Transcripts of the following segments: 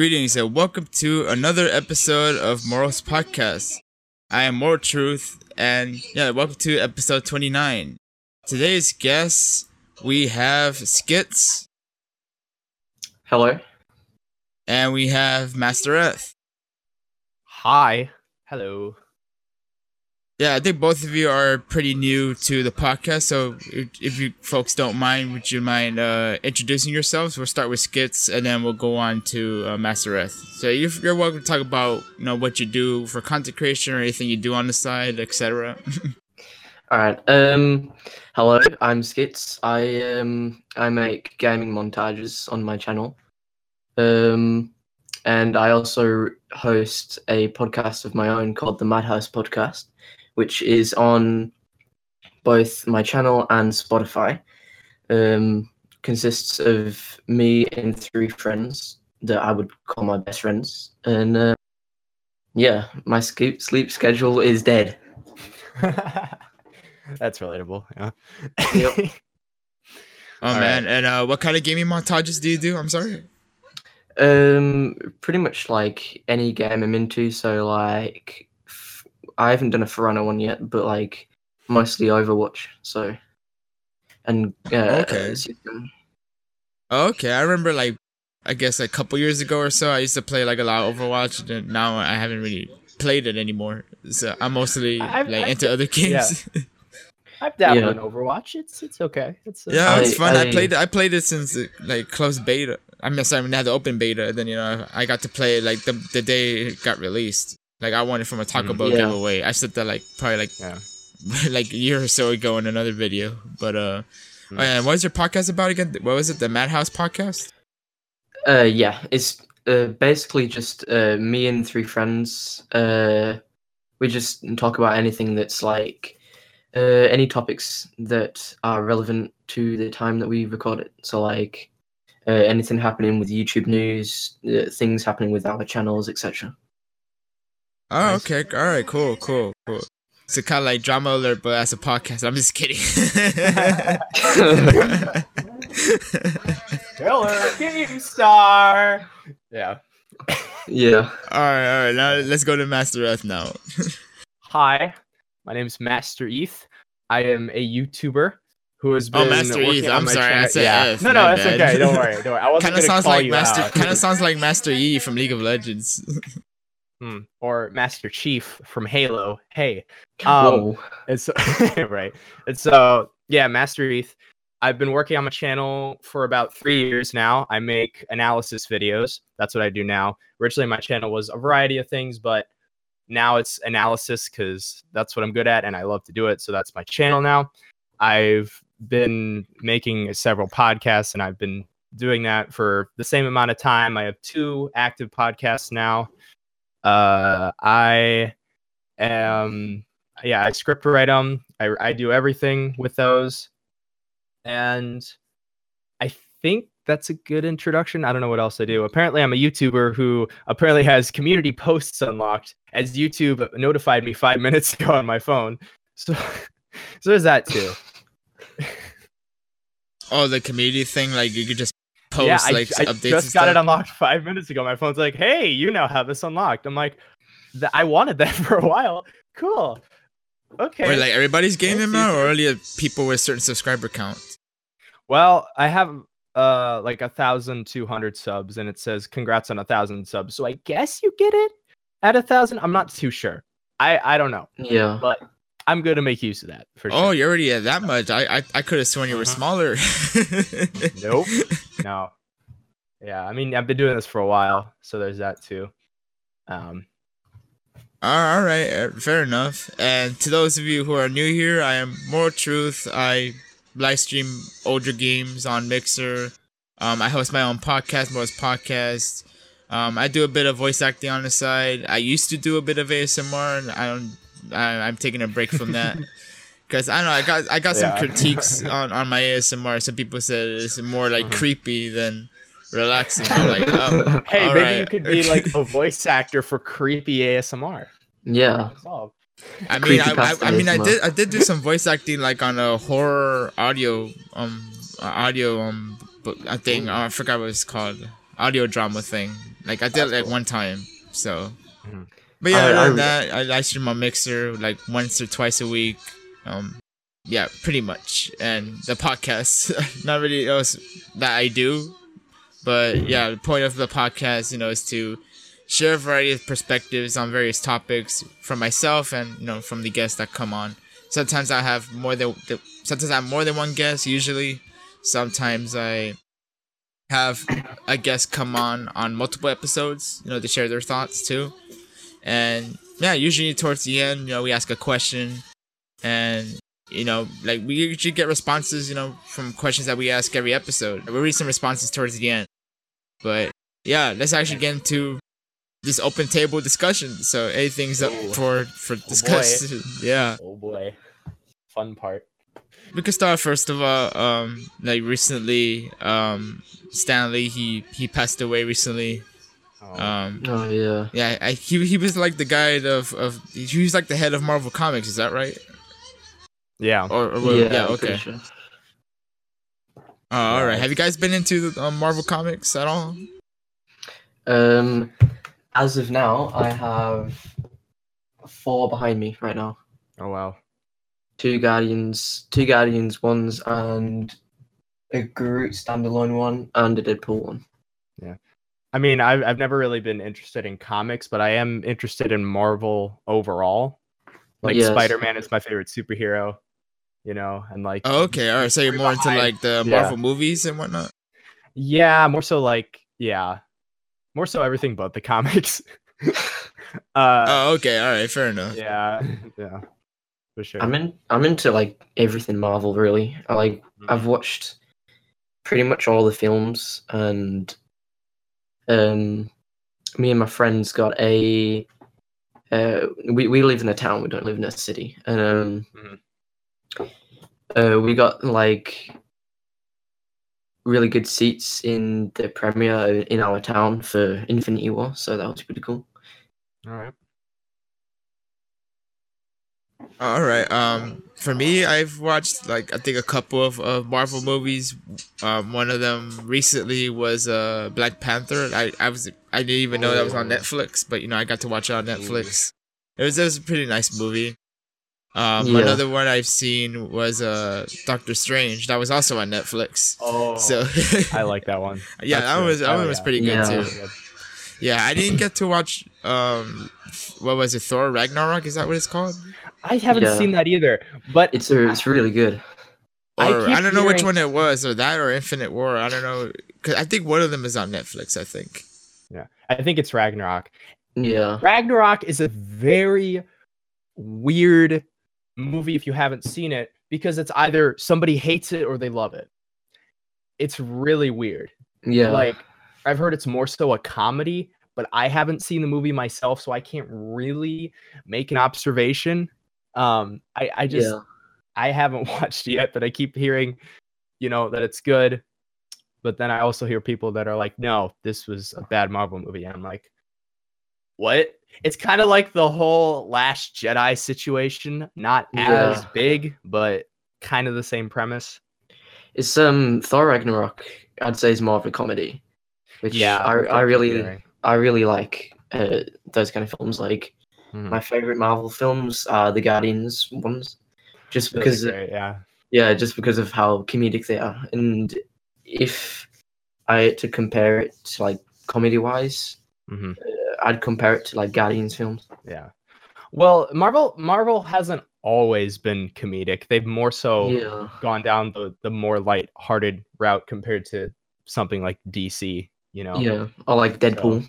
Greetings and welcome to another episode of Morals Podcast. I am Moral Truth, and yeah, welcome to episode 29. Today's guests, we have Skits, Hello. and we have Master Eth. Hi. Hello. Yeah, I think both of you are pretty new to the podcast, so if you folks don't mind, would you mind uh, introducing yourselves? We'll start with Skits, and then we'll go on to uh, Mastereth. So you're, you're welcome to talk about you know what you do for content creation or anything you do on the side, etc. All right. Um, hello. I'm Skits. I um I make gaming montages on my channel. Um, and I also host a podcast of my own called the Madhouse Podcast, which is on both my channel and Spotify. Um, consists of me and three friends that I would call my best friends, and uh, yeah, my sleep sleep schedule is dead. That's relatable. Yeah. Yep. Oh All man, and uh, what kind of gaming montages do you do? I'm sorry. Um, pretty much like any game I'm into. So like, f- I haven't done a For one yet, but like mostly Overwatch. So, and uh, Okay. system. Okay, I remember like I guess a couple years ago or so, I used to play like a lot of Overwatch, and now I haven't really played it anymore. So I'm mostly I've- like I've- into other games. I've dabbled Yeah. in Overwatch. It's it's okay. It's uh, Yeah, it's I- fun. I, I- played it. I played it since uh, like closed beta. I mean, sorry, when they had the open beta. Then you know, I got to play it like the the day it got released. Like I won it from a Taco Mm. Bell Yeah. giveaway. I said that like probably like Yeah. like a year or so ago in another video. But uh, Mm. oh, yeah, and what was your podcast about again? What was it? The Madhouse podcast? Uh, yeah, it's uh, basically just uh, me and three friends. Uh, we just talk about anything that's like uh, any topics that are relevant to the time that we record it. So like uh, anything happening with YouTube news, uh, things happening with our channels, etc. Oh, Nice. okay. All right. Cool. Cool. Cool. So kind of like drama alert, but as a podcast. I'm just kidding. Killer Game Star. Yeah. yeah. all right. All right. Now let's go to Master Eth now. Hi. My name is Master Eth. I am a YouTuber who has oh, been Oh, Master Eth, I'm my sorry, I channel- said yeah. Eth, No, no, my it's bad. okay. Don't worry. Don't worry. I wasn't Kind of gonna sounds call like you Master. out. Kind of sounds like Master Yi from League of Legends. Hmm. Or Master Chief from Halo. Hey. Um, Whoa. It's right. It's uh yeah, Master ETH. I've been working on my channel for about three years now. I make analysis videos. That's what I do now. Originally, my channel was a variety of things, but now it's analysis because that's what I'm good at and I love to do it. So that's my channel now. I've been making several podcasts and I've been doing that for the same amount of time. I have two active podcasts now. Uh, I am yeah, I script write them. I, I do everything with those. And I think that's a good introduction. I don't know what else I do. Apparently, I'm a YouTuber who apparently has community posts unlocked as YouTube notified me five minutes ago on my phone. So, so there's that too. Oh, the community thing. Like you could just post yeah, I, like I updates. just and got it unlocked five minutes ago. My phone's like, "Hey, you now have this unlocked." I'm like, "Th- "I wanted that for a while." Cool. Okay. Or like everybody's getting Thanks, them now, or only people with certain subscriber count. Well, I have uh like a thousand two hundred subs, and it says congrats on a thousand subs. So I guess you get it at a thousand. I'm not too sure. I I don't know, Yeah. but I'm going to make use of that for sure. Oh, sure. you're already at that much. I I, I could have sworn you were Mhm. smaller. Nope. no. Yeah, I mean I've been doing this for a while, so there's that too. Um, All right, uh, fair enough. And to those of you who are new here, I am More Truth. I live stream older games on Mixer. Um, I host my own podcast, Moore's Podcast. Um, I do a bit of voice acting on the side. I used to do a bit of ASMR, and I don't. I, I'm taking a break from that because I don't know. I got I got some critiques on, on my ASMR. Some people said it's more like Mhm. creepy than relaxing. I'm like, oh, hey, maybe right. you could be like a voice actor for creepy ASMR. yeah. I mean, I, I, I mean, I did, I did do some voice acting like on a horror audio, um, uh, audio, um, but I think uh, I forgot what it's called. audio drama thing. Like I did it like cool. one time. So, Mhm. But yeah, I- I that, I live stream on Mixer like once or twice a week. Um, yeah, pretty much, and the podcast. not really else that I do, but yeah, the point of the podcast, you know, is to share a variety of perspectives on various topics from myself and you know from the guests that come on. Sometimes I have more than sometimes I have more than one guest. Usually, sometimes I have a guest come on on multiple episodes. You know, to share their thoughts too. And yeah, usually towards the end, you know, we ask a question, and you know, like we usually get responses, you know, from questions that we ask every episode. We read some responses towards the end, but yeah, let's actually get into this open table discussion. So anything's up for for discussion. yeah, Oh boy, fun part. we could start first of all. Um, like recently, um, Stan Lee he he passed away recently. Oh, Um, Oh yeah. yeah, I, he he was like the guy of of he was like the head of Marvel Comics. Is that right? yeah. Or, or yeah. yeah, okay. sure. Oh, all right. Right. Have you guys been into the um, Marvel Comics at all? Um, as of now, I have four behind me right now. Oh wow. Two Guardians, two Guardians ones, and a Groot standalone one, and a Deadpool one. I mean, I've I've never really been interested in comics, but I am interested in Marvel overall. Like Yes. Spider Man is my favorite superhero, you know, and like Oh, okay. All right. So you're more into like the yeah. Marvel movies and whatnot. yeah, more so like yeah, more so everything but the comics. uh, Oh, okay. All right. Fair enough. yeah, yeah, for sure. I'm in. I'm into like everything Marvel. Really, I like. I've watched pretty much all the films, and um, me and my friends got a. Uh, we we live in a town. We don't live in a city, and um, uh, we got like really good seats in the premiere in our town for Infinity War. So that was pretty cool. All right. All right. Um, for me, I've watched like I think a couple of, of Marvel movies. Um, one of them recently was uh Black Panther. I I was I didn't even know that was on Oh. Netflix, but you know I got to watch it on Netflix. It was it was a pretty nice movie. Um, Yeah. another one I've seen was uh Doctor Strange. That was also on Netflix. Oh, So I like that one. yeah, That's that good. was that Oh, one was yeah. pretty good Yeah. too. Yeah, I didn't get to watch um what was it Thor Ragnarok? Is that what it's called? I haven't Yeah. seen that either, but It's a, it's really good. Or I I, don't know which one it was, or that or Infinite War. I don't know, cause I think one of them is on Netflix. I think. Yeah, I think it's Ragnarok. Yeah. Ragnarok is a very weird movie if you haven't seen it because it's either somebody hates it or they love it. It's really weird. Yeah. Like I've heard it's more so a comedy, but I haven't seen the movie myself, so I can't really make an observation. Um, I, I just yeah. I haven't watched yet, but I keep hearing, you know, that it's good. But then I also hear people that are like, no, this was a bad Marvel movie. And I'm like, what? It's kind of like the whole Last Jedi situation, not as Yeah. big, but kind of the same premise. It's um Thor Ragnarok. I'd say is more of a comedy, which yeah, I I'm really. I really like uh, those kind of films. Like Mhm. my favorite Marvel films are the Guardians ones, just because great, yeah. yeah, just because of how comedic they are. And if I had to compare it to like comedy wise, hmm I'd compare it to like Guardians films. Yeah. Well, Marvel Marvel hasn't always been comedic. They've more so yeah, gone down the the more light-hearted route compared to something like DC, you know. yeah, or like Deadpool.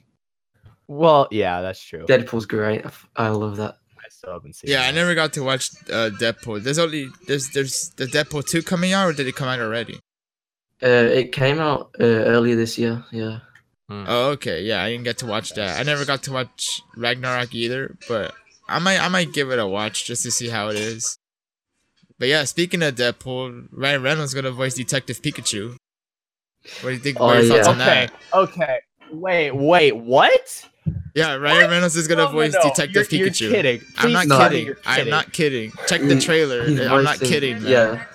Well, yeah, that's true. Deadpool's great. I love that. I still haven't seen. Yeah, I never got to watch uh, Deadpool. There's only there's there's the Deadpool two coming out, or did it come out already? Uh, it came out uh, earlier this year. Yeah. Oh, okay. Yeah, I didn't get to watch that. I never got to watch Ragnarok either, but I might I might give it a watch just to see how it is. But yeah, speaking of Deadpool, Ryan Reynolds gonna voice Detective Pikachu. What do you think? Oh, what are your thoughts yeah. on Okay. that? Okay. Wait. Wait. What? Yeah, Ryan Reynolds is gonna No, no, voice no, Detective you're, Pikachu. You're kidding. I'm not Please tell kidding. I'm not kidding. Check the trailer. he's I'm not kidding. Man. Yeah.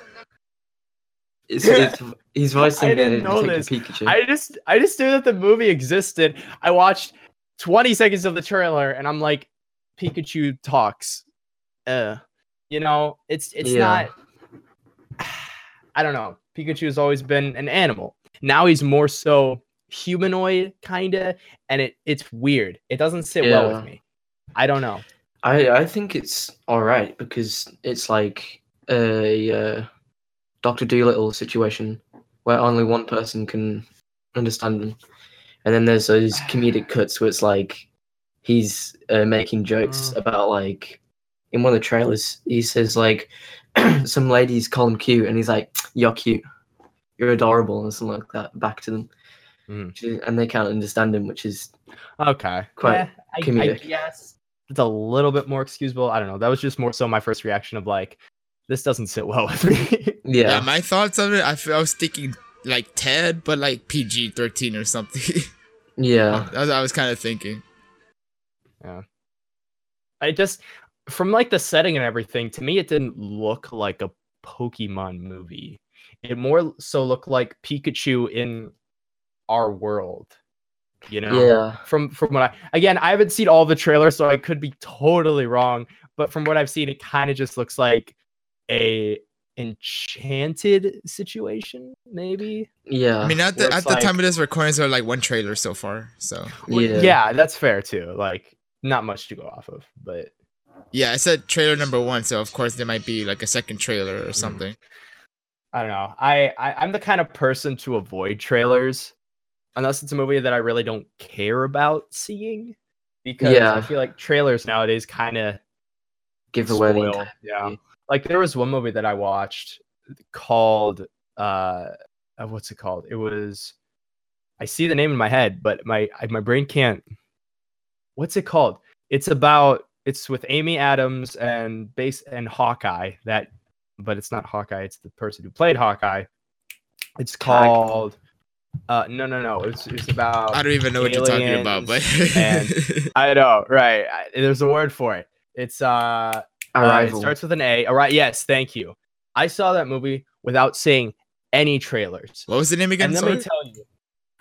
It's, it's, he's voicing I didn't know Detective Pikachu. I just I just knew that the movie existed. I watched 20 seconds of the trailer and I'm like, Pikachu talks. Uh, you know, it's it's Yeah. not. I don't know. Pikachu has always been an animal. Now he's more so humanoid, kinda, and it it's weird. It doesn't sit well with me. I don't know. I I think it's all right because it's like a uh, Doctor Dolittle situation where only one person can understand him, and then there's those comedic cuts where it's like he's uh, making jokes Mm. about like in one of the trailers he says like some ladies call him cute and he's like you're cute, you're adorable and something like that back to them, Mm. Is- and they can't understand him, which is Okay. Quite Yeah, I, I comedic. guess it's a little bit more excusable. I don't know. That was just more so my first reaction of like, this doesn't sit well with me. Yeah. yeah my thoughts on it, I, feel, I was thinking like Ted, but like PG 13 or something. yeah That's what I was kind of thinking. Yeah. I just from like the setting and everything, to me it didn't look like a Pokemon movie. It more so looked like Pikachu in our world. You know? yeah From from what I again, I haven't seen all the trailers, so I could be totally wrong. But from what I've seen, it kind of just looks like a enchanted situation, maybe. yeah I mean, at the, at it's the time of this recording, there's like one trailer so far. So Yeah. yeah, that's fair too. Like not much to go off of, but yeah, I said trailer number one. So of course there might be like a second trailer or mm. something. I don't know. I, I I'm the kind of person to avoid trailers unless it's a movie that I really don't care about seeing because Yeah. I feel like trailers nowadays kind of give away the spoil. Yeah. Like there was one movie that I watched called uh uh, what's it called? It was I see the name in my head, but my I, my brain can't What's it called? It's about it's with Amy Adams and base and Hawkeye that but it's not Hawkeye, it's the person who played Hawkeye. It's called uh no no no, it's it's about I don't even know what you're talking about, but I know, right. I, there's a word for it. It's uh uh, it starts with an A. All right. Yes. Thank you. I saw that movie without seeing any trailers. what was the name again? and let sorry? me tell you,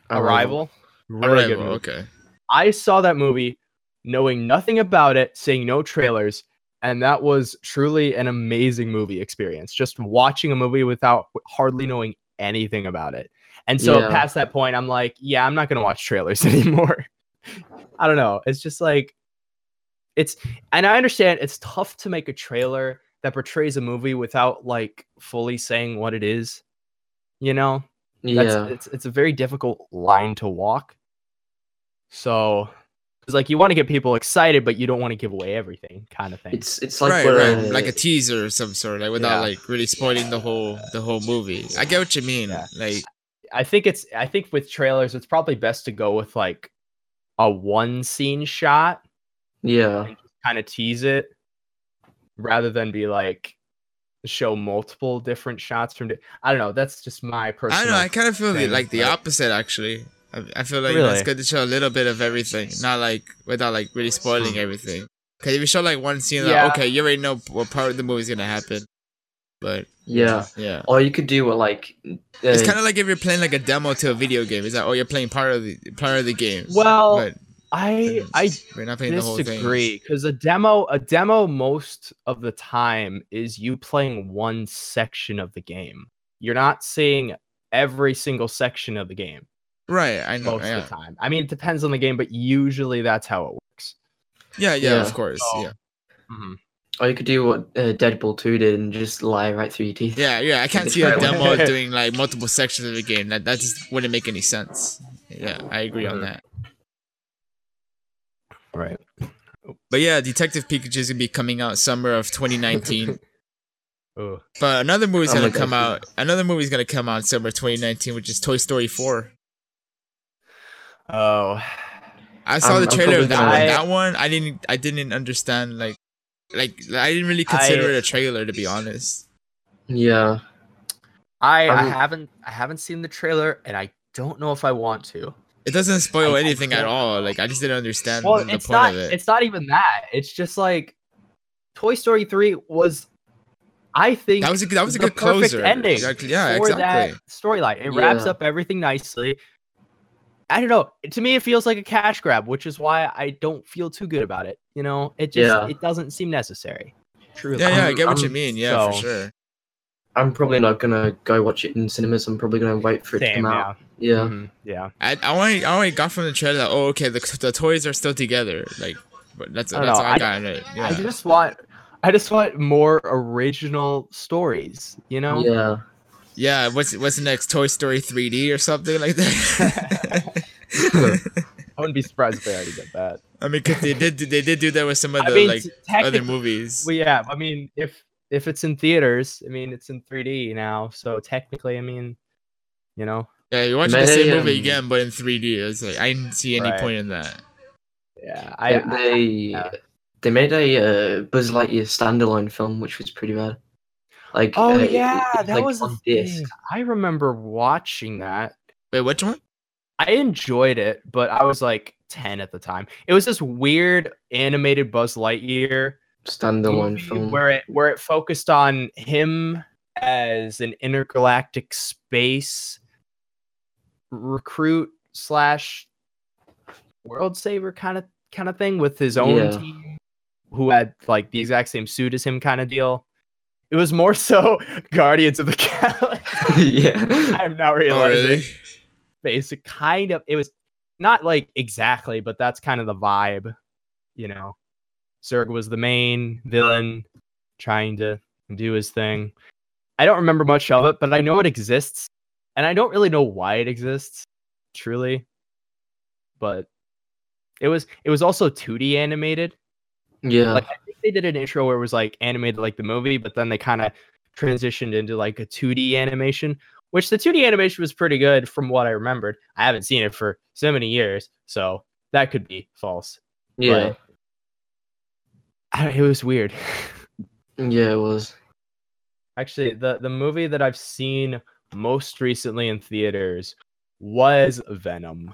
Arrival. Really Arrival, good movie. Okay. I saw that movie knowing nothing about it, seeing no trailers, and that was truly an amazing movie experience. Just watching a movie without hardly knowing anything about it. And so Yeah. past that point, I'm like, yeah, I'm not gonna watch trailers anymore. I don't know. It's just like it's and I understand it's tough to make a trailer that portrays a movie without like fully saying what it is. You know? That's yeah it's it's a very difficult line to walk. So it's like you want to get people excited, but you don't want to give away everything, kind of thing. it's it's like right, right. Like a teaser of some sort, like without Yeah. like really spoiling the whole the whole movie. I get what you mean. Yeah. Like I think it's I think with trailers, it's probably best to go with like a one scene shot, yeah kind of tease it, rather than be like show multiple different shots from. Di- I don't know. That's just my I personal. don't know. I kind of feel thing, like the but- opposite actually. I, I feel like you know, it's good to show a little bit of everything, not like without like really spoiling hmm. everything. Because if you show like one scene, Yeah. like okay, you already know what part of the movie is gonna happen. But yeah yeah, or you could do what like uh, it's kind of like if you're playing like a demo to a video game. It's like oh, you're playing part of the part of the game. Well, but I I we're not playing the whole thing. disagree because a demo a demo most of the time is you playing one section of the game. You're not seeing every single section of the game Right, I know. most Yeah. of the time. I mean, it depends on the game, but usually that's how it works. yeah, yeah, Yeah. of course. So- Yeah, or you could do what uh, Deadpool 2 did and just lie right through your teeth yeah, yeah. I can't see a demo doing like multiple sections of the game. That that just wouldn't make any sense. Yeah, I agree on Mhm. that. Right. But yeah, Detective Pikachu is gonna be coming out summer of 2019. Oh, but another movie's Oh gonna gosh, come yeah. out. Another movie's gonna come out summer 2019, which is Toy Story 4. oh. I saw I'm- the trailer of that one. gonna- That one, I didn't. I didn't understand. Like, like I didn't really consider I- it a trailer to be honest. yeah I, I I'm- haven't I haven't seen the trailer, and I don't know if I want to. It doesn't spoil I- I anything at all. Like, I just didn't understand Well, the it's point not. of it. It's not even that. It's just like Toy Story three was. I think That was a that was a good perfect closer. ending Exactly. Yeah, for exactly. that storyline. It wraps up everything nicely. I don't know. To me, it feels like a cash grab, which is why I don't feel too good about it. You know, it just Yeah. it doesn't seem necessary. Truly. Yeah, yeah, I I'm- get what you I'm- mean. Yeah, for sure. I'm probably not gonna go watch it in cinemas. I'm probably gonna wait for it to Same, come yeah. out. Yeah. Mhm, yeah. I I only I only got from the trailer that oh okay the the toys are still together like but that's I that's all I I- got in it. Yeah. I just want I just want more original stories, you know? Yeah. Yeah, what's what's the next? Toy Story 3D or something like that. I wouldn't be surprised if they already did that. I mean, 'cause they did they did do that with some of I mean, like other movies. Well, yeah, I mean, if if it's in theaters, I mean, it's in 3D now, so technically, I mean, you know, Yeah, you're watching the same movie um, again, but in 3D. It's like I didn't see any Right. point in that. yeah, I, They they, yeah. they made a uh, Buzz Lightyear standalone film, which was pretty bad. Like oh uh, it- yeah, that like, was a disc. thing. I remember watching that. Wait, which one? I enjoyed it, but I was like 10 at the time. It was this weird animated Buzz Lightyear standalone movie film. where it where it focused on him as an intergalactic space recruit slash world saver kind of kind of thing with his own Yeah. team who had like the exact same suit as him kind of deal. It was more so Guardians of the Galaxy. yeah. I'm now Oh, realizing really? basic kind of it was not like exactly, but that's kind of the vibe, you know. Zurg was the main villain trying to do his thing. I don't remember much of it, but I know it exists. And I don't really know why it exists, truly. But it was it was also 2D animated. Yeah. Like I think they did an intro where it was like animated like the movie, but then they kind of transitioned into like a 2D animation, which the 2D animation was pretty good from what I remembered. I haven't seen it for so many years, so that could be false. yeah. but- I- It was weird. Yeah, it was. Actually, the the movie that I've seen most recently in theaters was Venom.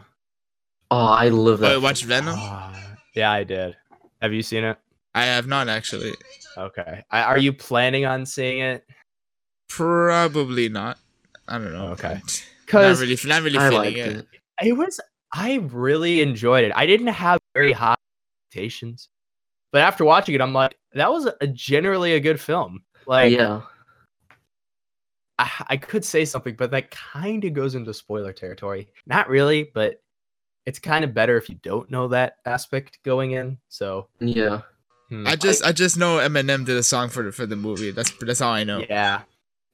Oh, I love that. Oh, you watched Venom? Ah, yeah, I did. Have you seen it? I have not actually. Okay. I, are you planning on seeing it? Probably not. I don't know. Okay. but Not Because really, not really I feeling it. it. it was I really enjoyed it. I didn't have very high expectations, but after watching it, I'm like, that was a generally a good film. Like, yeah. I, I could say something, but that kind of goes into spoiler territory. Not really, but it's kind of better if you don't know that aspect going in. So, Yeah. hmm, I just I just know Eminem did a song for the for the movie. That's that's all I know. yeah,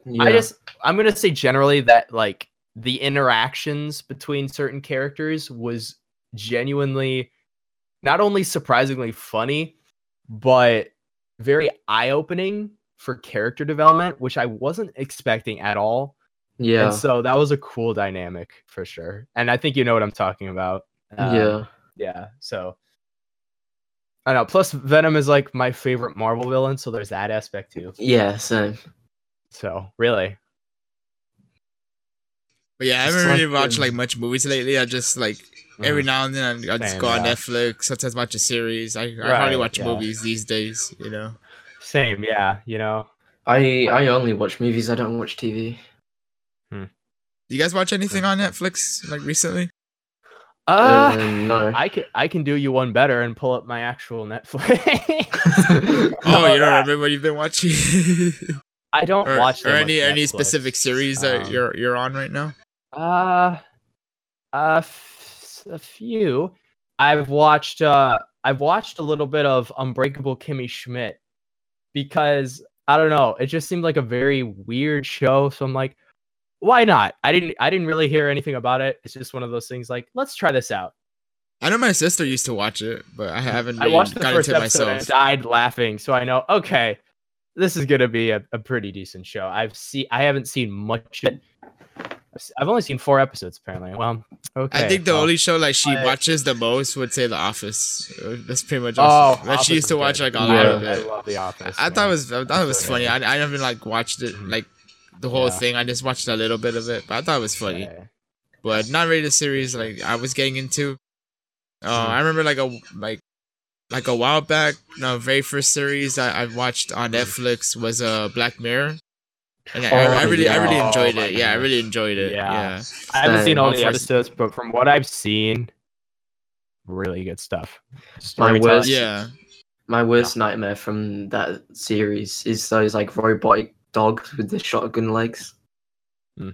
Yeah. I just I'm gonna say generally that like the interactions between certain characters was genuinely not only surprisingly funny, but very eye-opening for character development, which I wasn't expecting at all. Yeah. And so that was a cool dynamic for sure. And I think you know what I'm talking about. Um, yeah. Yeah. So I know. Plus Venom is like my favorite Marvel villain, so there's that aspect too. Yeah, same. So really. But yeah, I haven't really watched like much movies lately. I just like every Mhm. now and then I, I just Same, go on yeah. Netflix, sometimes watch a series. I, I hardly watch yeah. movies these days, you know. Same, yeah, you know. I I only watch movies. I don't watch TV. You guys watch anything on Netflix like recently? Uh, Um, no. I can I can do you one better and pull up my actual Netflix. Oh, you don't remember what you've been watching? I don't or watch or any any specific series that Um, you're you're on right now? Uh, a, f- a few. I've watched. Uh, I've watched a little bit of Unbreakable Kimmy Schmidt because I don't know. It just seemed like a very weird show. So I'm like, why not? I didn't. I didn't really hear anything about it. It's just one of those things. Like, let's try this out. I know my sister used to watch it, but I haven't I watched the got first it episode and myself. died laughing. So I know. Okay, this is gonna be a, a pretty decent show. I've seen. I haven't seen much. of it. I've only seen four episodes apparently. Well, okay. I think the well, only show like she I- watches the most would say The Office. Uh, That's pretty much Oh, all she, used to watch like a Yeah. lot of I love The Office. I thought it was I thought it was funny. I, I never like watched it Mhm. like the whole Yeah. thing. I just watched a little bit of it, but I thought it was funny. Yeah. But not really the series like I was getting into. Uh, Mhm. I remember like a like like a while back, no, very first series I, I watched on Netflix was uh Black Mirror. And I, I, I Oh, really, I really enjoyed Oh, my it. Yeah, I really enjoyed it. Yeah. Yeah. I haven't seen all Same. the episodes, but from what I've seen, really good stuff. My Storytelling- worst- Yeah. My worst nightmare from that series is those like robotic dogs with the shotgun legs.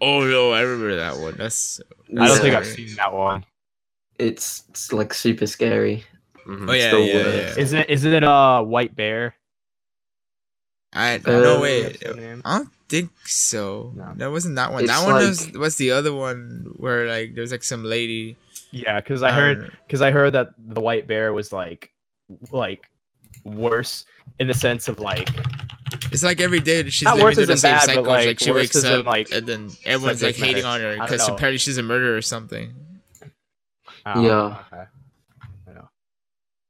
Oh no, I remember that one. That's I don't think I've seen that one. It's, it's like super scary. Mhm. Oh yeah, yeah, yeah. Is it is it a White Bear? I Uh, no wait. What's the name? I don't think so. No. That wasn't that one. It's that one like- was was the other one where like there was like some lady. Yeah, because I heard uh, because I heard that the White Bear was like like worse in the sense of like it's like every day that she's Not living worse through the same bad, but, cycle. like, like she wakes up, like, and then everyone's like hating matter. on her because apparently she's a murderer or something. oh, Yeah. okay. I know.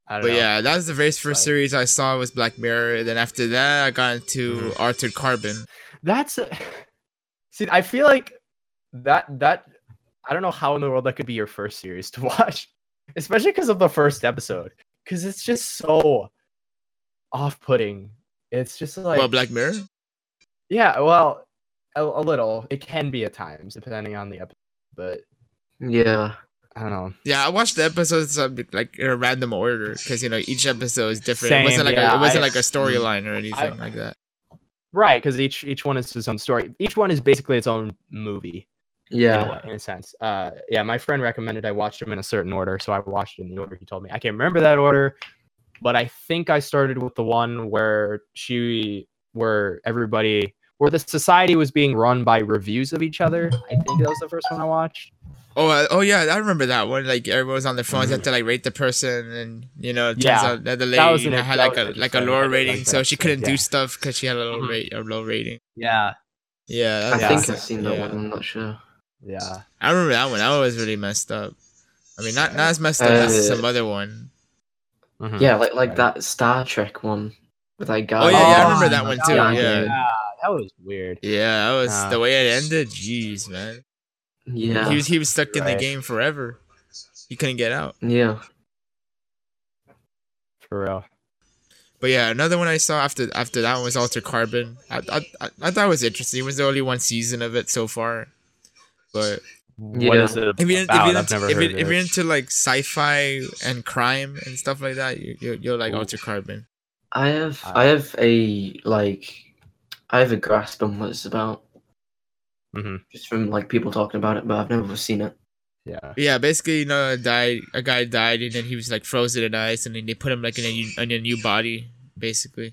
I don't But know. yeah, that was the very first Like- series I saw was Black Mirror. And then after that, I got into Mhm. Altered Carbon. That's a... see. I feel like that that I don't know how in the world that could be your first series to watch, especially because of the first episode, because it's just so off-putting. It's just like well, Black Mirror. yeah, well, a, a little. It can be at times depending on the episode, but Yeah. I don't know. Yeah, I watched the episodes uh, like in a random order because you know each episode is different. it wasn't like yeah, a, it wasn't I- like a storyline or anything like that. Right, because each each one is its own story. Each one is basically its own movie. in a Yeah. way- in a sense. Uh, yeah, my friend recommended I watch them in a certain order, so I watched it in the order he told me. I can't remember that order, but I think I started with the one where she, where everybody, where the society was being run by reviews of each other. I think that was the first one I watched. Oh, uh, oh yeah, I remember that one. Like everyone was on their phones, had to like rate the person, and you know, it turns Yeah, out that the that was lady an- had that like a like a interesting. lower I did like rating, so she couldn't yeah. do stuff because she had a low Mhm. rate, a low rating. Yeah, Yeah, I think I've seen that yeah. one. I'm not sure. yeah. I remember that one. That was really messed up. I mean, not not as messed up as Uh, some other one. Mhm. Yeah, like like Right. that Star Trek one with that guy. Oh yeah, yeah, I remember that one too. yeah, Yeah, Yeah, that was weird. yeah, that was Ah. the way it ended. Jeez, man. Yeah. He was he was stuck in the game forever. He couldn't get out. Yeah. For real. But yeah, another one I saw after after that one was Altered Carbon. I I, I, I thought it was interesting. It was the only one season of it so far. But What Yeah. is it if you're, if you're, I've into, never if, heard you're, of if you're into like sci-fi and crime and stuff like that, you, you you'll like Ooh. Altered Carbon. I have Uh, I have a like I have a grasp on what it's about Mhm. just from like people talking about it, but I've never seen it. Yeah. Yeah, basically, you know, a died a guy died and then he was like frozen in ice, and then they put him like in a new- in a new body, basically,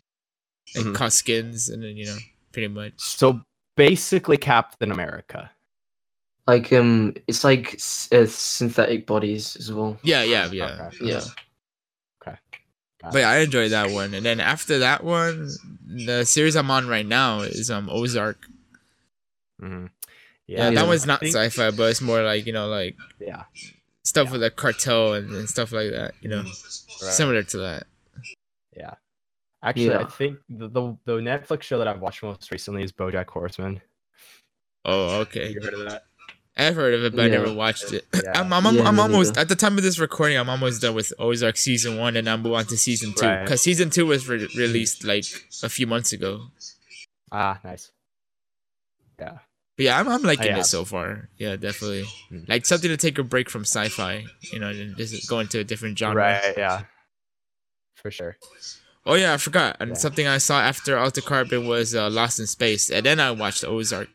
and Mhm. cut skins, and then you know, pretty much. So basically, Captain America. Like um, it's like uh, synthetic bodies as well. Yeah, yeah, yeah. Okay. Yeah. Got But yeah, I enjoyed that one, and then after that one, the series I'm on right now is um Ozark. mm-hmm. Yeah, Yeah. that one's not think- sci-fi, but it's more like you know, like Yeah. stuff with a cartel and, and stuff like that. You know, Right. similar to that. Yeah. Actually, I think the, the the Netflix show that I've watched most recently is BoJack Horseman. Oh, okay. You heard of that? I've heard of it, but I Yeah. never watched it. Yeah. I'm, I'm, I'm, Yeah, I'm almost at the time of this recording. I'm almost done with Ozark season one, and I'm on to season two Right. because season two was re- released like a few months ago. Ah, nice. Yeah. But yeah, I'm, I'm liking it so far. Yeah, definitely. Mm. Like something to take a break from sci-fi, you know, and just go into a different genre. Right. Yeah. For sure. Oh yeah, I forgot. And something I saw after Altered Carbon was uh, Lost in Space, and then I watched Ozark.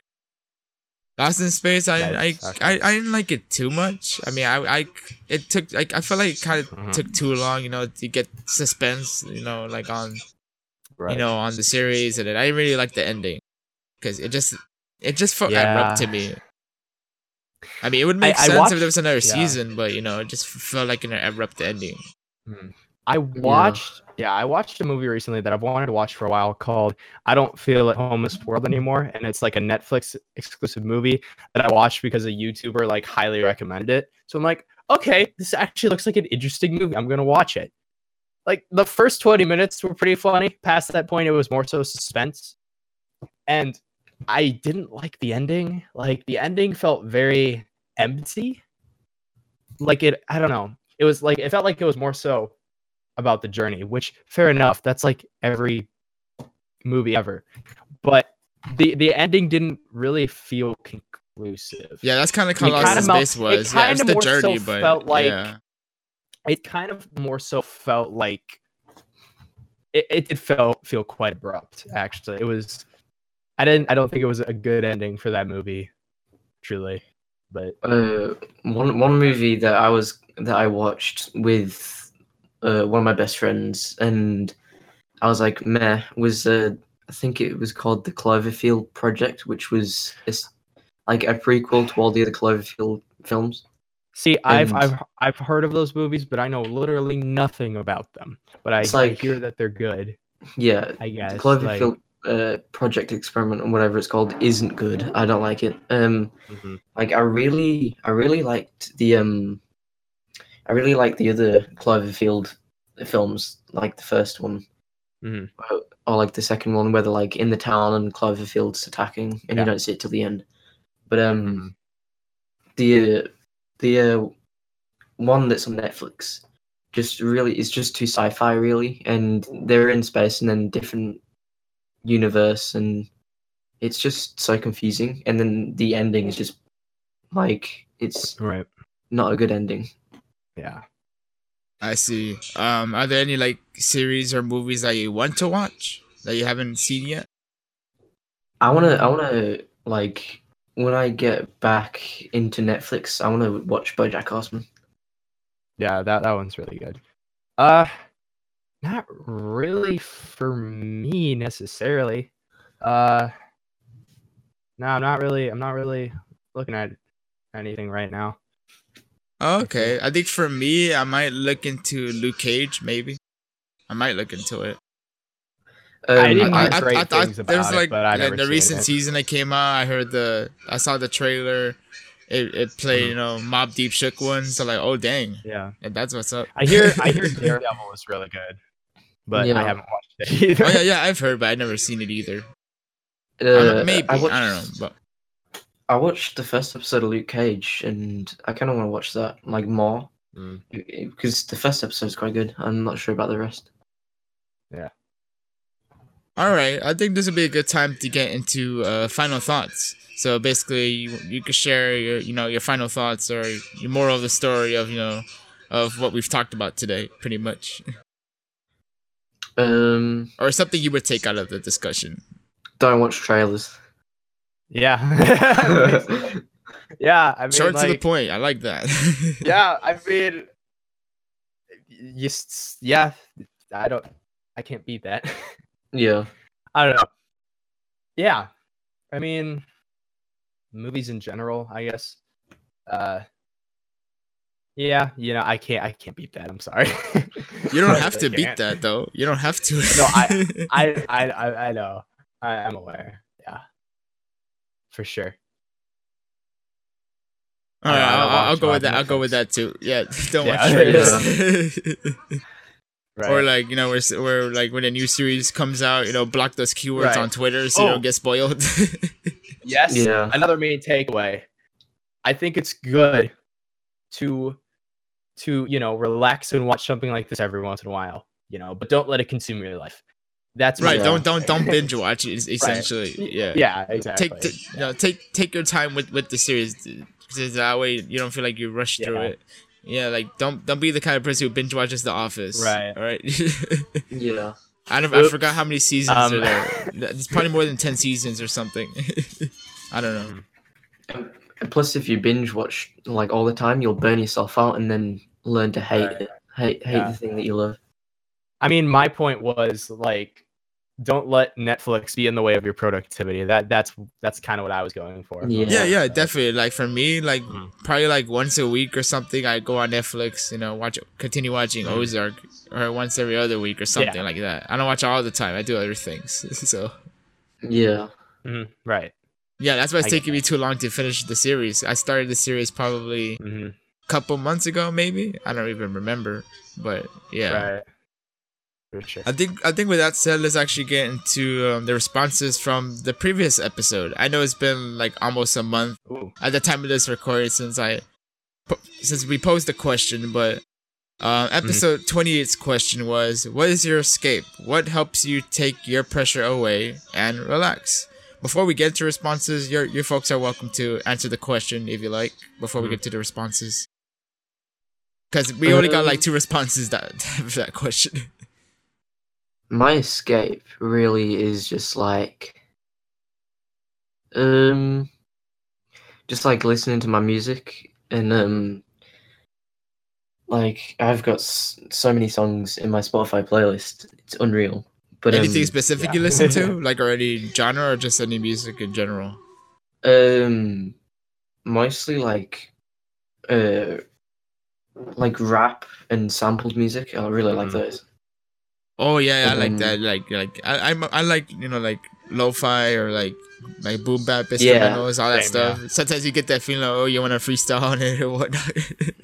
Lost in Space, I I. I I didn't like it too much. I mean, I I it took like I felt like it kind of Mhm. took too long, you know, to get suspense, you know, like on Right. you know on the series, and I didn't really like the ending because it just it just felt Yeah. abrupt to me. I mean, it would make I sense if watched- there was another yeah. season, but you know, it just felt like an abrupt ending. Mhm. I watched, yeah. I watched a movie recently that I've wanted to watch for a while called "I Don't Feel at Home in This World Anymore," and it's like a Netflix exclusive movie that I watched because a YouTuber like highly recommended it. So I'm like, okay, this actually looks like an interesting movie. I'm gonna watch it. Like the first 20 minutes were pretty funny. Past that point, it was more so suspense, and I didn't like the ending. Like the ending felt very empty. Like it, I don't know. It was like it felt like it was more so about the journey, which fair enough. That's like every movie ever. But the the ending didn't really feel conclusive. Yeah, that's kind of how kinda Lost mel- Space it was. Yeah, it's kinda the more so journey, but felt like- yeah. It kind of more so felt like it, it did feel feel quite abrupt, actually. It was I didn't I don't think it was a good ending for that movie, truly. But Uh, one one movie that I was that I watched with uh, one of my best friends, and I was like, meh. Was uh, I think it was called the Cloverfield Project, which was it's like a prequel to all the other Cloverfield films. see, I've And- I've I've heard of those movies, but I know literally nothing about them. But I, It's I hear that they're good. Yeah, I guess. the like- Cloverfield uh, Project Experiment or whatever it's called isn't good. I don't like it. Um, Mhm. like I really, I really liked the um, I really like the other Cloverfield films, like the first one, Mhm. or, or like the second one, where they're like in the town and Cloverfield's attacking, and Yeah. you don't see it till the end. But um, Mhm. the uh, the uh, one that's on Netflix just really is just too sci-fi really and they're in space and then different universe and it's just so confusing and then the ending is just like it's Right. not a good ending Yeah. I see. Um, are there any like series or movies that you want to watch that you haven't seen yet? i want to i want to like when i get back into netflix i want to watch bojack horseman Yeah, that that one's really good. Uh not really for me necessarily. Uh No, I'm not really I'm not really looking at anything right now. Okay, I think for me, I might look into Luke Cage. Maybe I might look into it. um, I didn't I, hear I, great I thought things there was about it, like, but I like never the recent it. season that came out. I heard the, I saw the trailer. It it played Mhm. you know Mobb Deep Shook ones. So like, oh dang, Yeah. and that's what's up. I hear I hear Daredevil was really good. But Yeah. I haven't watched it either. oh yeah, yeah, I've heard, but I've never seen it either. Uh, don't- maybe I, watched, don't know, but I watched the first episode of Luke Cage, and I kind of want to watch that like more Mm. because the first episode is quite good. I'm not sure about the rest. Yeah. All right. I think this would be a good time to get into uh, final thoughts. So basically, you, you could share your you know your final thoughts or your moral of the story of you know of what we've talked about today, pretty much, Um, or something you would take out of the discussion. don't watch trailers. Yeah. yeah, I mean Short to the point. I like that. yeah, I mean, just, yeah, I don't, I can't beat that. yeah, I don't know. Yeah, I mean, movies in general, I guess. Uh, yeah, you know, I can't, I can't beat that. I'm sorry. You don't have to beat that though. You don't have to. No, I, I, I, I know. I, I'm aware. Yeah, for sure. All right, I- I I'll, I'll go with of that. I'll go with that too. Yeah, don't Yeah. watch trailers. Right. Or like you know, where where like when a new series comes out, you know, block those keywords Right. on Twitter so you Oh. don't get spoiled. Yes. Yeah. Another main takeaway. I think it's good to to, you know, relax and watch something like this every once in a while, you know, but don't let it consume your life. That's right? Don't don't don't binge watch. it, es- Essentially, yeah. Yeah, exactly. Take t- you know, take take your time with with the series, because that way you don't feel like you rush through it. Yeah, like don't don't be the kind of person who binge watches The Office. Right. All right. yeah. I don't, I Oops. forgot how many seasons Um, are there. It's probably more than ten seasons or something. I don't know. And plus, if you binge watch like all the time, you'll burn yourself out and then learn to hate Right. it. Hate hate Yeah. the thing that you love. I mean, my point was like don't let Netflix be in the way of your productivity. That that's that's kind of what I was going for. Yeah. Yeah, yeah, definitely. Like for me, like Mhm. probably like once a week or something, I go on Netflix, you know, watch continue watching Mhm. Ozark, or once every other week or something Yeah. like that. I don't watch all the time. I do other things. so Yeah. Mhm, Right. yeah, that's why it's I taking me too long to finish the series. I started the series probably hmm a couple months ago, maybe. I don't even remember, but yeah. Right. For sure. I think I think with that said, let's actually get into um, the responses from the previous episode. I know it's been like almost a month Ooh. at the time of this recording since I po- since we posed the question, but Uh, episode 28's question was What is your escape? What helps you take your pressure away and relax? Before we get to responses, your, your folks are welcome to answer the question if you like before we Mhm. get to the responses. Because we only got like two responses that for that question. My escape really is just like um just like listening to my music and um like I've got s- so many songs in my Spotify playlist. It's unreal. But Anything um, specific yeah. you listen to? Like, or any genre or just any music in general? um mostly like uh like rap and sampled music. I really like Mhm. those. Oh yeah, I like that. Like like I I'm, I like you know like lo-fi or like like boom bap Yeah, instrumentals, all that same, stuff. Sometimes you get that feeling, like, oh, you want to freestyle on it or whatnot.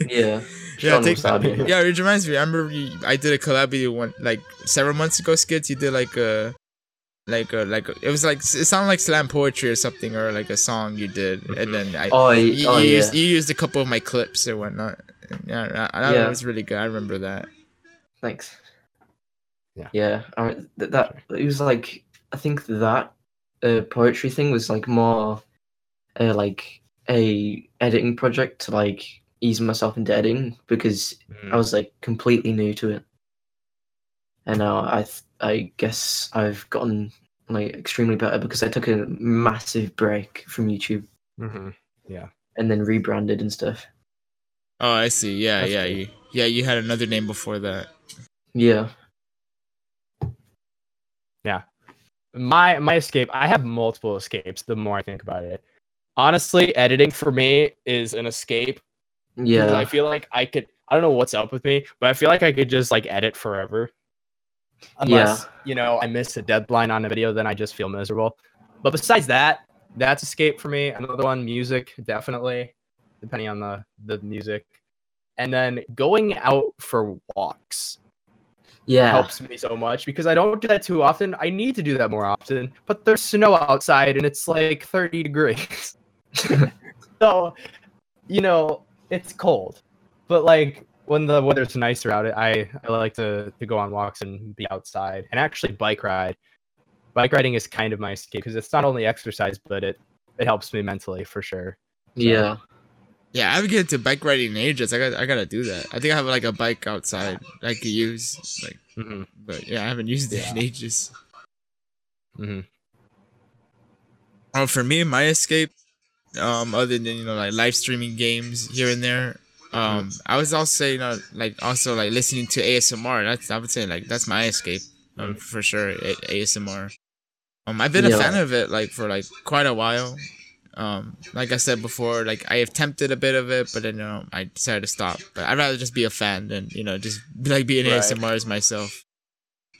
Yeah. Yeah, take- yeah, it reminds me. I remember you, I did a collab with you one like several months ago. Skits, you did like a like a like a, it was like it sounded like slam poetry or something or like a song you did, and mm-hmm. then I Oh, you, oh you yeah. used, you used a couple of my clips or whatnot. Yeah, I, I, Yeah. it was really good. I remember that. Thanks. Yeah. Yeah. I mean, th- that it was like I think that uh, poetry thing was like more uh, like a editing project to like ease myself into editing because Mhm. I was like completely new to it, and now I th- I guess I've gotten like extremely better because I took a massive break from YouTube Mhm. Yeah. And then rebranded and stuff. Oh, I see. Yeah, That's yeah, cool. you, yeah. You had another name before that. Yeah. My my escape i have multiple escapes the more i think about it. Honestly editing for me is an escape. Yeah. i feel like i could i don't know what's up with me but i feel like i could just like edit forever. Unless you know i miss a deadline on a video then i just feel miserable. But besides that that's escape for me. Another one music definitely depending on the the music. And then going out for walks yeah. helps me so much because I don't do that too often. I need to do that more often, but there's snow outside and it's like 30 degrees. so, you know, it's cold. But like when the weather's nicer out, I I like to to go on walks and be outside and actually bike ride. Bike riding is kind of my escape because it's not only exercise, but it it helps me mentally for sure. Yeah. Yeah, I haven't get into bike riding in ages. I got I gotta do that. I think I have like a bike outside I could use. Like, hmm but yeah, I haven't used it in Yeah. ages. hmm Oh, for me, my escape, um, other than you know like live streaming games here and there, um, I was also you know like also like listening to ASMR. That's I would say like that's my escape, um, for sure. A- ASMR. Um, I've been a fan of it like for like quite a while. Um, like I said before, like I have attempted a bit of it, but then you know I decided to stop. But I'd rather just be a fan than you know just be, like be an Right. ASMRs myself.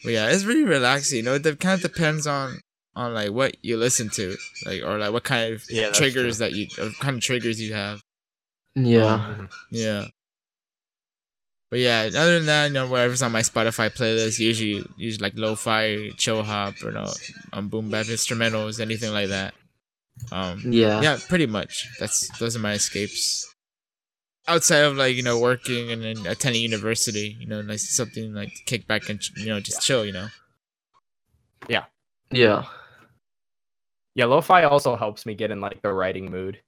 But yeah, it's really relaxing. You know, it kind of depends on on like what you listen to, like or like what kind of Yeah, that's triggers that you, or kind of triggers you have. Yeah. Mhm. Yeah. But yeah, other than that, you know, whatever's on my Spotify playlist, usually usually like lo-fi, chill hop, or no, um, boom bap instrumentals, anything like that. Um, Yeah. yeah, pretty much. That's those are my escapes. Outside of like you know working and then attending university, you know, like something like to kick back and you know just chill, you know. Yeah. Yeah, Yeah, lo-fi also helps me get in like the writing mood,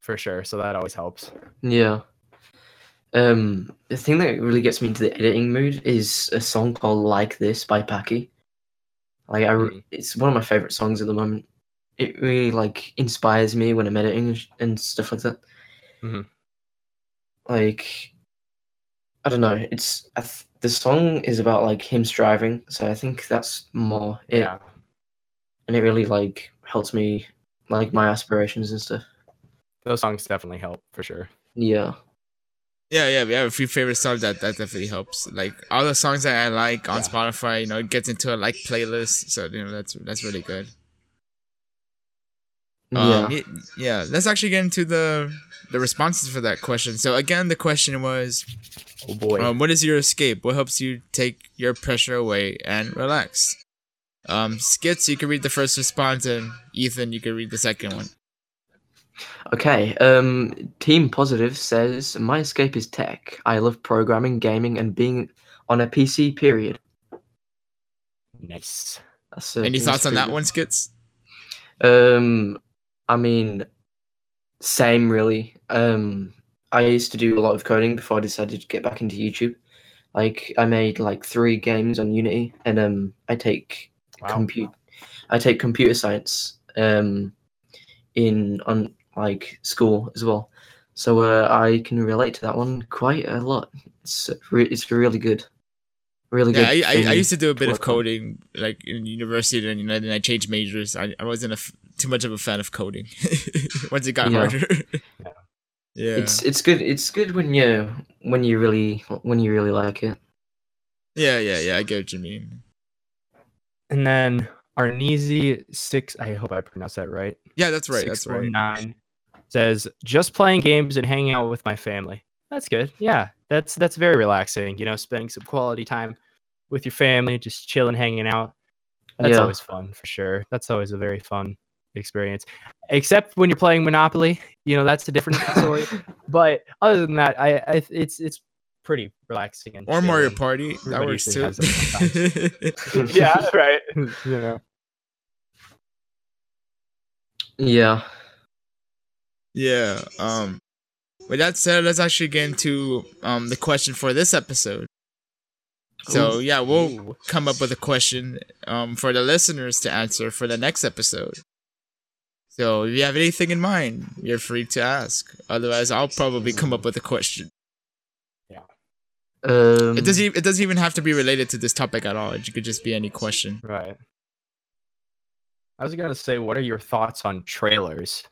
for sure. So that always helps. Yeah. Um, the thing that really gets me into the editing mood is a song called "Like This" by Packy. Like, I, Mhm. it's one of my favorite songs at the moment. It really like inspires me when I'm editing and stuff like that. Mhm. Like, I don't know. It's I th- the song is about like him striving, so I think that's more it, Yeah. and it really like helps me like my aspirations and stuff. Those songs definitely help for sure. Yeah. Yeah, yeah, we have a few favorite songs that that definitely helps. Like all the songs that I like on Yeah. Spotify, you know, it gets into a like playlist, so you know that's that's really good. Yeah. Um, yeah. Let's actually get into the the responses for that question. So again, the question was, Oh boy. um, what is your escape? What helps you take your pressure away and relax? Um, Skits, you can read the first response, and Ethan, you can read the second one. Okay. Um, Team Positive says my escape is tech. I love programming, gaming, and being on a PC. Period. Nice. That's, Any thoughts on that one, Skits? Um, I mean, same really. Um, I used to do a lot of coding before I decided to get back into YouTube. Like, I made like three games on Unity, and um, I take Wow. compute, I take computer science um, in on like school as well. So uh, I can relate to that one quite a lot. It's re- it's really good, really Yeah, good. I, I, I used to do a bit of work on. coding like in university, and then I changed majors. I, I wasn't a f- too much of a fan of coding once it got Yeah. harder. Yeah. yeah, It's it's good. It's good when you when you really when you really like it. yeah, yeah, yeah. I get what you mean. And then Arneezy six. I hope I pronounced that right. Yeah, that's right. That's right. 619 says just playing games and hanging out with my family. That's good. Yeah, that's that's very relaxing. You know, spending some quality time with your family, just chilling, hanging out. That's Yeah. always fun for sure. That's always a very fun experience. Except when you're playing Monopoly, you know that's a different story. But other than that, I, I it's it's pretty relaxing and Or Mario. Party. That works too. has that yeah, right. you know. Yeah. yeah. Um. With that said, let's actually get into um the question for this episode. So yeah, we'll come up with a question um for the listeners to answer for the next episode. So if you have anything in mind, you're free to ask. Otherwise, I'll probably come up with a question. Yeah. Um, It doesn't. It doesn't even have to be related to this topic at all. It could just be any question. Right. I was gonna say, what are your thoughts on trailers?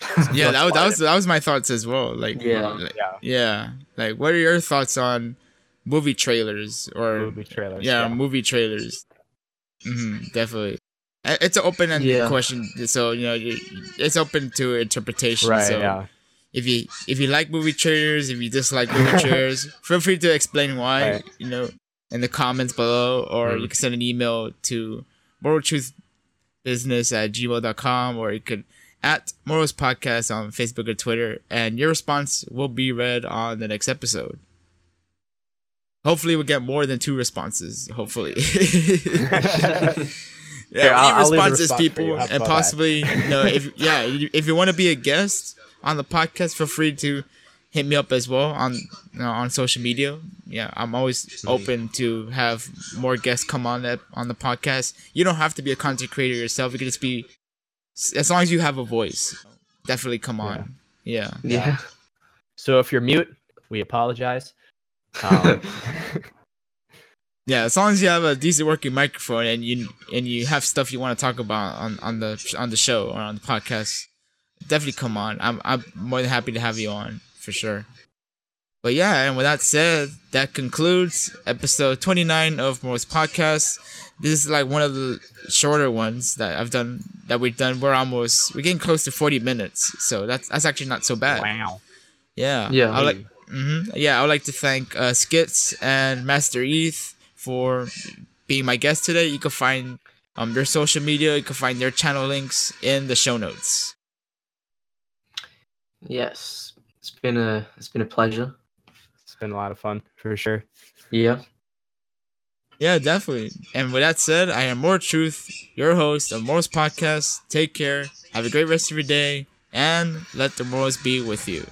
Yeah, that, was- that was that was my thoughts as well. Like Yeah. like- Yeah, yeah. Like, what are your thoughts on movie trailers or movie trailers. yeah, movie trailers? hmm definitely. It's an open-ended Yeah. question, so you know it's open to interpretation. Right. so yeah. if you if you like movie trailers, if you dislike movie trailers, feel free to explain why. Right. You know, in the comments below, or Mm. you can send an email to moraltruthbusiness at gmail.com, or you could at Morals Podcast on Facebook or Twitter, and your response will be read on the next episode. Hopefully, we'll get more than two responses. Hopefully. yeah, Here, I'll- I'll need leave the responses, people, and about that? possibly, you know, if yeah, you- if you want to be a guest on the podcast, feel free to hit me up as well on you know, on social media. Yeah, I'm always open to have more guests come on that on the podcast. You don't have to be a content creator yourself. You can just be as long as you have a voice. Definitely come on. Yeah. yeah. So if you're mute, we apologize. Um, Yeah, as long as you have a decent working microphone and you and you have stuff you want to talk about on, on the on the show or on the podcast, definitely come on. I'm I'm more than happy to have you on for sure. But yeah, and with that said, that concludes episode 29 of Moore's podcast. This is like one of the shorter ones that I've done that we've done. We're almost we're getting close to 40 minutes, so that's that's actually not so bad. wow. Yeah, Yeah. I like. Mm-hmm. Yeah, I would like to thank uh, Skits and Master Eth for being my guest today. You can find um their social media, you can find their channel links in the show notes. Yes. It's been a it's been a pleasure. It's been a lot of fun for sure. Yeah. Yeah, definitely. And with that said, I am More Truth, your host of Moore's Podcast. Take care. Have a great rest of your day, and let the Moors be with you.